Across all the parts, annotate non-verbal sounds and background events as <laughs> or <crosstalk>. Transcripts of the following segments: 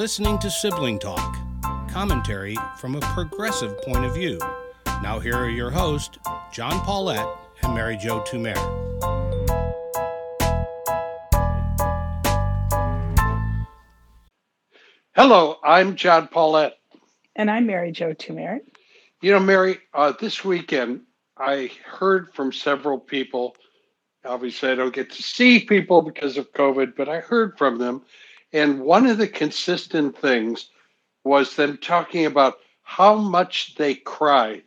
You're listening to Sibling Talk, commentary from a progressive point of view. Now, here are your hosts, John Paulette and Mary Jo Tumer. Hello, I'm John Paulette. And I'm Mary Jo Tumer. You know, Mary, uh, this weekend I heard from several people. Obviously, I don't get to see people because of COVID, but I heard from them. And one of the consistent things was them talking about how much they cried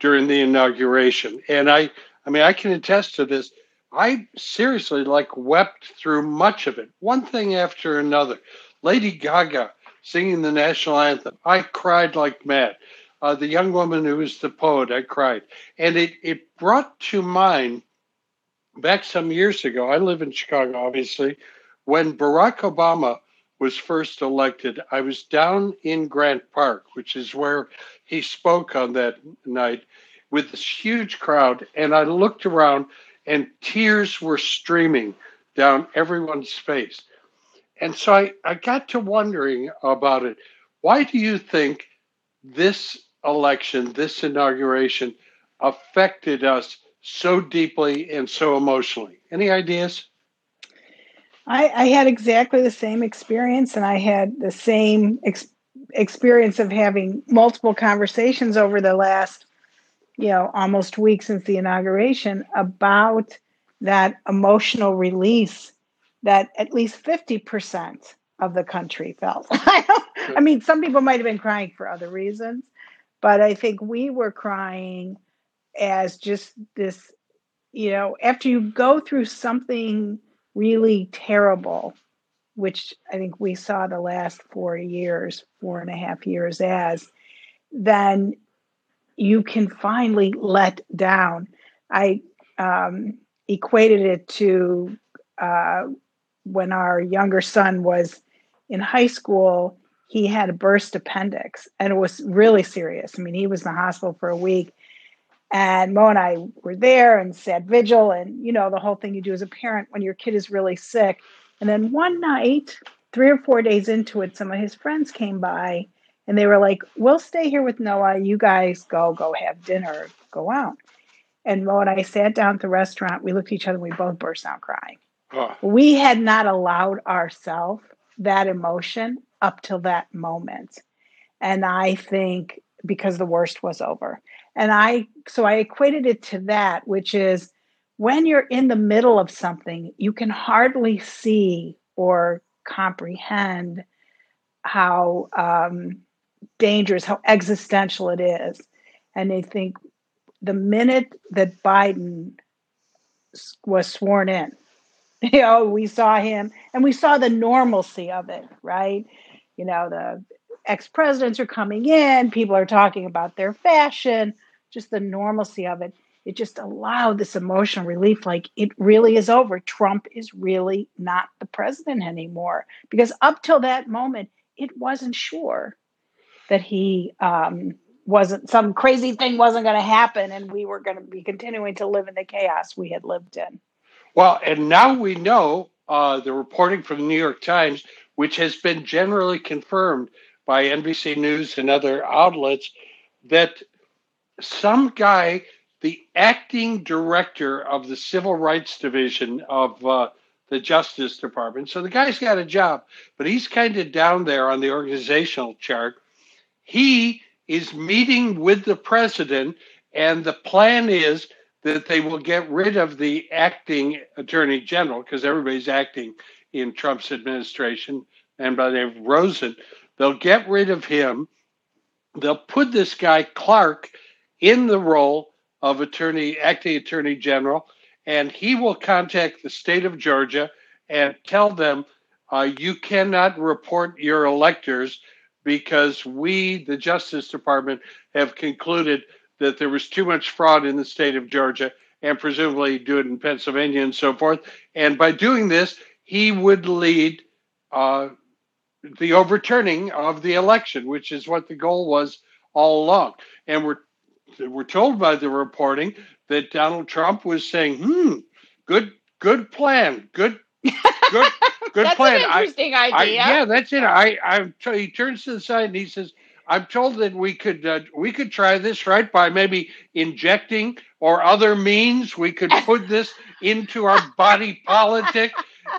during the inauguration. And I, I mean, I can attest to this. I seriously like wept through much of it, one thing after another. Lady Gaga singing the national anthem, I cried like mad. Uh, the young woman who was the poet, I cried. And it, it brought to mind back some years ago, I live in Chicago, obviously, when Barack Obama was first elected, I was down in Grant Park, which is where he spoke on that night with this huge crowd. And I looked around and tears were streaming down everyone's face. And so I, I got to wondering about it. Why do you think this election, this inauguration, affected us so deeply and so emotionally? Any ideas? I, I had exactly the same experience, and I had the same ex- experience of having multiple conversations over the last, you know, almost week since the inauguration about that emotional release that at least 50% of the country felt. <laughs> I mean, some people might have been crying for other reasons, but I think we were crying as just this, you know, after you go through something really terrible, which I think we saw the last four years, four and a half years as, then you can finally let down. I um, equated it to uh, when our younger son was in high school, he had a burst appendix and it was really serious. I mean, he was in the hospital for a week. And Mo and I were there and sat vigil, and you know, the whole thing you do as a parent when your kid is really sick. And then one night, three or four days into it, some of his friends came by and they were like, We'll stay here with Noah. You guys go, go have dinner, go out. And Mo and I sat down at the restaurant. We looked at each other and we both burst out crying. Oh. We had not allowed ourselves that emotion up till that moment. And I think because the worst was over. And I, so I equated it to that, which is when you're in the middle of something, you can hardly see or comprehend how um, dangerous, how existential it is. And I think the minute that Biden was sworn in, <laughs> you know, we saw him and we saw the normalcy of it, right? You know, the ex presidents are coming in, people are talking about their fashion, just the normalcy of it. It just allowed this emotional relief like it really is over. Trump is really not the president anymore. Because up till that moment, it wasn't sure that he um, wasn't some crazy thing wasn't going to happen and we were going to be continuing to live in the chaos we had lived in. Well, and now we know uh, the reporting from the New York Times, which has been generally confirmed by NBC News and other outlets, that some guy, the acting director of the Civil Rights Division of uh, the Justice Department, so the guy's got a job, but he's kind of down there on the organizational chart. He is meeting with the president, and the plan is that they will get rid of the acting attorney general because everybody's acting in Trump's administration, and by the name of Rosen, they'll get rid of him. They'll put this guy Clark in the role of attorney, acting attorney general, and he will contact the state of Georgia and tell them uh, you cannot report your electors because we, the Justice Department, have concluded that there was too much fraud in the state of Georgia and presumably do it in Pennsylvania and so forth. And by doing this, he would lead uh, the overturning of the election, which is what the goal was all along. And we're we're told by the reporting that Donald Trump was saying, "Hmm, good good plan, good good <laughs> Good that's plan. an interesting I, idea. yeah, that's it. I, I, he turns to the side and he says, "I'm told that we could, uh, we could try this right by maybe injecting or other means. We could put this <laughs> into our body politic."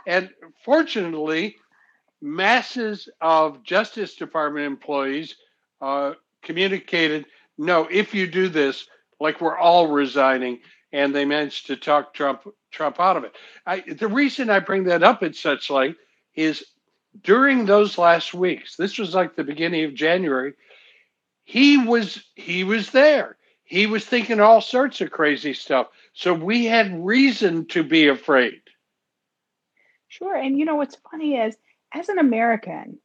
And fortunately, masses of Justice Department employees uh, communicated, "No, if you do this, like we're all resigning." And they managed to talk Trump Trump out of it. I, the reason I bring that up at such light is during those last weeks. This was like the beginning of January. He was he was there. He was thinking all sorts of crazy stuff. So we had reason to be afraid. Sure. And you know what's funny is, as an American,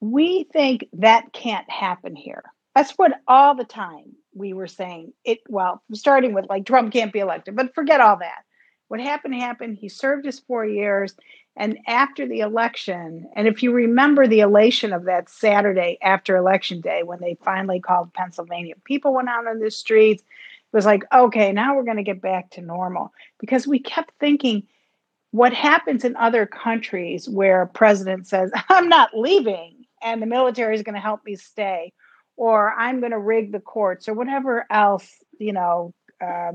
we think that can't happen here. That's what all the time we were saying. It well, starting with like Trump can't be elected, but forget all that. What happened happened. He served his four years. And after the election, and if you remember the elation of that Saturday after election day when they finally called Pennsylvania, people went out on the streets. It was like, okay, now we're going to get back to normal because we kept thinking what happens in other countries where a president says, I'm not leaving and the military is going to help me stay, or I'm going to rig the courts, or whatever else, you know, uh,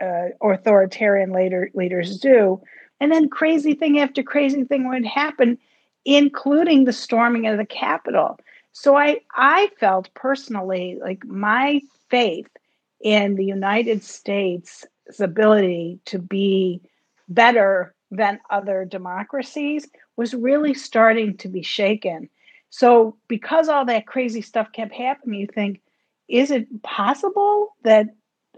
uh, authoritarian later, leaders do. And then crazy thing after crazy thing would happen, including the storming of the Capitol. So I, I felt personally like my faith in the United States' ability to be better than other democracies was really starting to be shaken. So, because all that crazy stuff kept happening, you think, is it possible that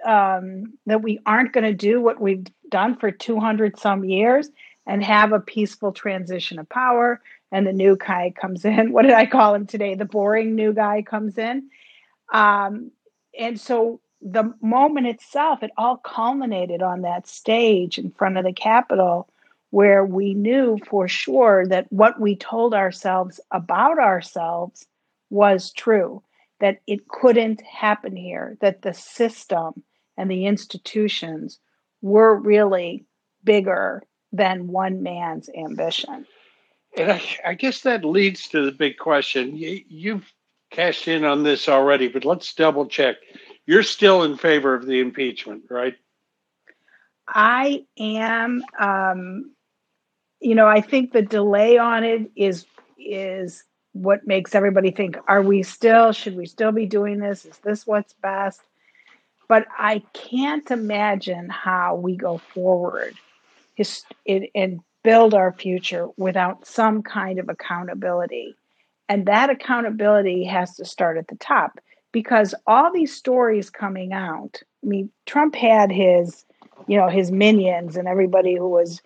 um, that we aren't going to do what we've done for 200 some years and have a peaceful transition of power? And the new guy comes in. <laughs> What did I call him today? The boring new guy comes in. Um, and so the moment itself, it all culminated on that stage in front of the Capitol, where we knew for sure that what we told ourselves about ourselves was true, that it couldn't happen here, that the system and the institutions were really bigger than one man's ambition. And I, I guess that leads to the big question. You, you've cashed in on this already, but let's double check you're still in favor of the impeachment, right? I am. Um, you know, I think the delay on it is is what makes everybody think: Are we still? Should we still be doing this? Is this what's best? But I can't imagine how we go forward and build our future without some kind of accountability. And that accountability has to start at the top because all these stories coming out. I mean, Trump had his, you know, his minions and everybody who was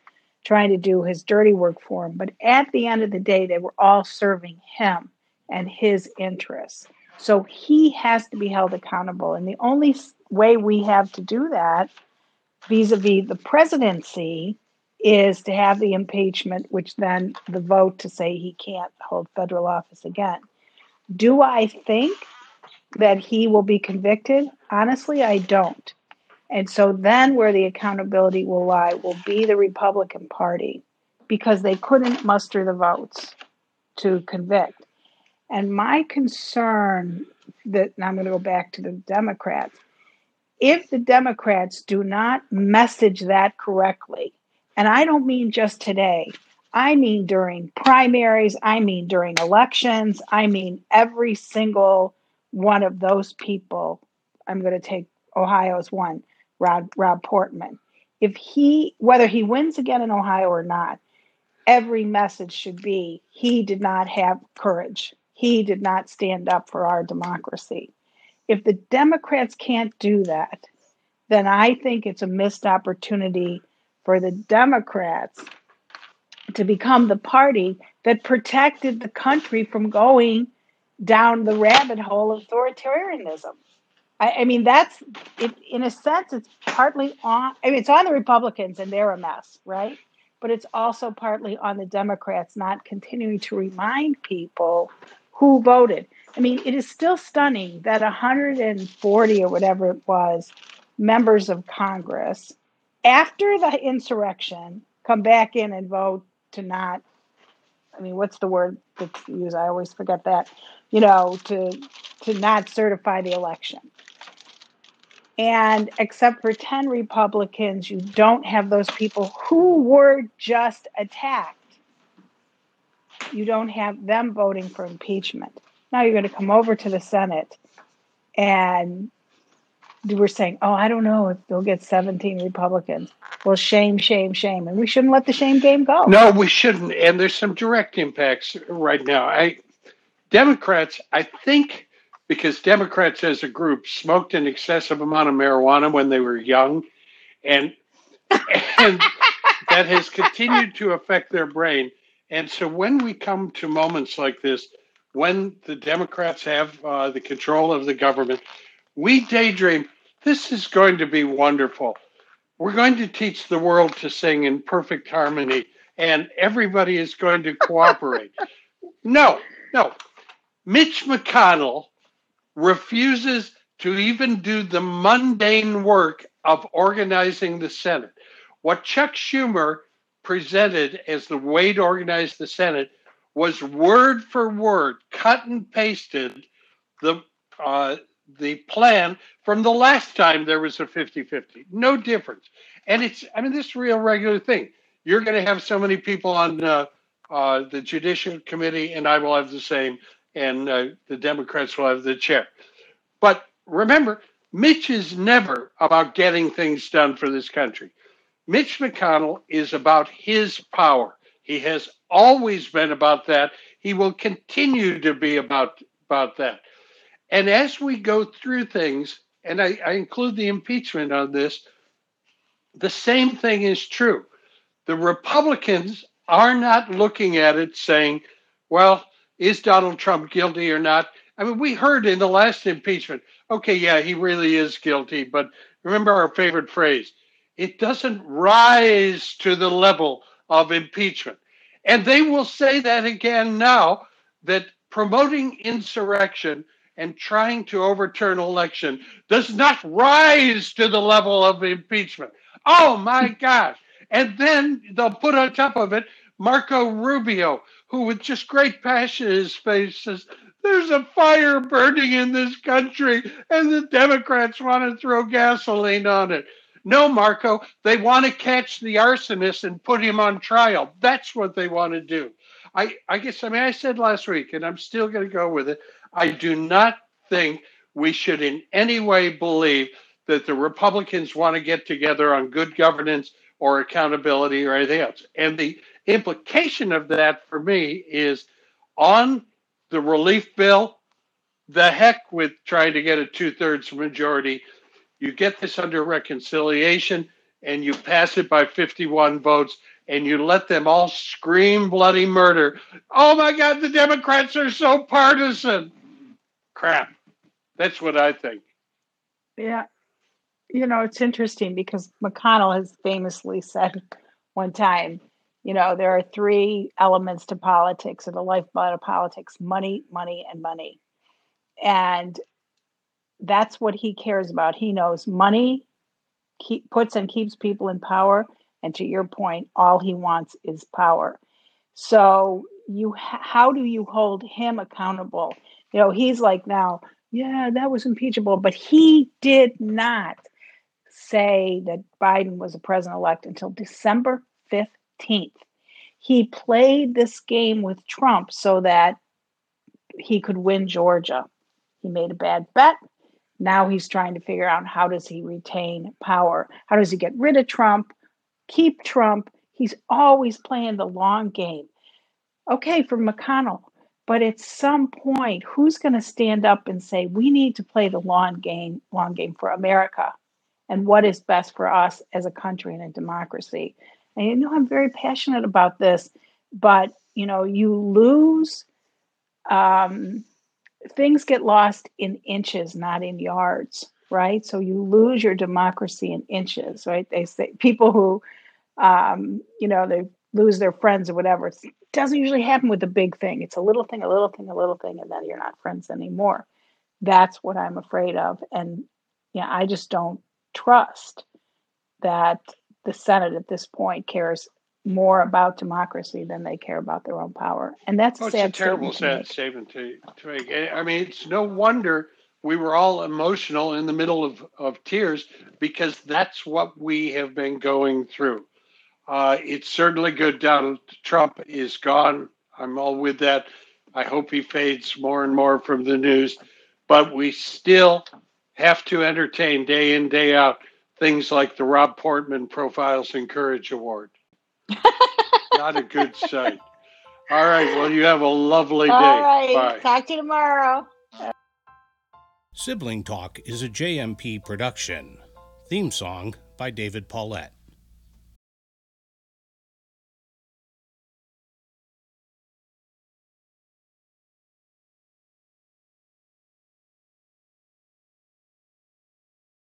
trying to do his dirty work for him. But at the end of the day, they were all serving him and his interests. So he has to be held accountable. And the only way we have to do that vis a vis the presidency is to have the impeachment, which then the vote to say he can't hold federal office again. Do I think that he will be convicted? Honestly, I don't. And so then where the accountability will lie will be the Republican Party because they couldn't muster the votes to convict. And my concern that now I'm going to go back to the Democrats, if the Democrats do not message that correctly, and I don't mean just today, I mean during primaries, I mean during elections, I mean every single one of those people, I'm going to take Ohio's one, Rob, Rob Portman. If he, whether he wins again in Ohio or not, every message should be he did not have courage. He did not stand up for our democracy. If the Democrats can't do that, then I think it's a missed opportunity for the Democrats to become the party that protected the country from going down the rabbit hole of authoritarianism. I, I mean, that's it, in a sense, it's partly on, I mean, it's on the Republicans and they're a mess, right? But it's also partly on the Democrats not continuing to remind people who voted. I mean, it is still stunning that 140 or whatever it was members of Congress, after the insurrection, come back in and vote to not I mean, what's the word that's used? I always forget that. You know, to to not certify the election. And except for 10 Republicans, you don't have those people who were just attacked. You don't have them voting for impeachment. Now you're going to come over to the Senate and we're saying, oh, I don't know if they'll get 17 Republicans. Well, shame, shame, shame. And we shouldn't let the shame game go. No, we shouldn't. And there's some direct impacts right now. I Democrats, I think because Democrats as a group smoked an excessive amount of marijuana when they were young and and that has continued to affect their brain. And so when we come to moments like this, when the Democrats have uh, the control of the government, we daydream this is going to be wonderful. We're going to teach the world to sing in perfect harmony, and everybody is going to cooperate. no, no. Mitch McConnell refuses to even do the mundane work of organizing the Senate. What Chuck Schumer presented as the way to organize the Senate was word for word, cut and pasted the uh, the plan from the last time there was a 50 50. No difference. And it's, I mean, this is a real regular thing. You're going to have so many people on uh, uh, the Judicial Committee, and I will have the same, and uh, the Democrats will have the chair. But remember, Mitch is never about getting things done for this country. Mitch McConnell is about his power. He has always been about that. He will continue to be about, about that. And as we go through things, and I, I include the impeachment on this, the same thing is true. The Republicans are not looking at it saying, well, is Donald Trump guilty or not? I mean, we heard in the last impeachment, okay, yeah, he really is guilty, but remember our favorite phrase it doesn't rise to the level of impeachment. And they will say that again now that promoting insurrection and trying to overturn election does not rise to the level of impeachment. Oh my gosh. And then they'll put on top of it Marco Rubio, who with just great passion in his face says, There's a fire burning in this country, and the Democrats want to throw gasoline on it. No, Marco, they want to catch the arsonist and put him on trial. That's what they want to do. I, I guess, I mean, I said last week, and I'm still going to go with it. I do not think we should in any way believe that the Republicans want to get together on good governance or accountability or anything else. And the implication of that for me is on the relief bill, the heck with trying to get a two thirds majority. You get this under reconciliation and you pass it by 51 votes and you let them all scream bloody murder. Oh my God, the Democrats are so partisan crap. That's what I think. Yeah. You know, it's interesting because McConnell has famously said one time, you know, there are three elements to politics or the lifeblood of politics money, money, and money. And that's what he cares about. He knows money keep, puts and keeps people in power. And to your point, all he wants is power. So you, how do you hold him accountable? You know, he's like now, yeah, that was impeachable, but he did not say that Biden was a president elect until December 15th. He played this game with Trump so that he could win Georgia. He made a bad bet. Now he's trying to figure out how does he retain power? How does he get rid of Trump? Keep Trump? He's always playing the long game. Okay, for McConnell, but at some point, who's going to stand up and say, we need to play the long game, long game for America and what is best for us as a country and a democracy? And you know, I'm very passionate about this, but you know, you lose, um, things get lost in inches, not in yards, right? So you lose your democracy in inches, right? They say people who, um, you know, they lose their friends or whatever. It doesn't usually happen with a big thing. It's a little thing, a little thing, a little thing, and then you're not friends anymore. That's what I'm afraid of. And yeah, I just don't trust that the Senate at this point cares more about democracy than they care about their own power, and that's oh, a sad a terrible, sad statement to, to make. I mean, it's no wonder we were all emotional in the middle of, of tears because that's what we have been going through. Uh, it's certainly good Donald Trump is gone. I'm all with that. I hope he fades more and more from the news, but we still have to entertain day in, day out things like the Rob Portman Profiles in Courage Award. <laughs> Not a good sight. All right. Well, you have a lovely day. All right. Bye. Talk to you tomorrow. Sibling Talk is a JMP production. Theme song by David Paulette.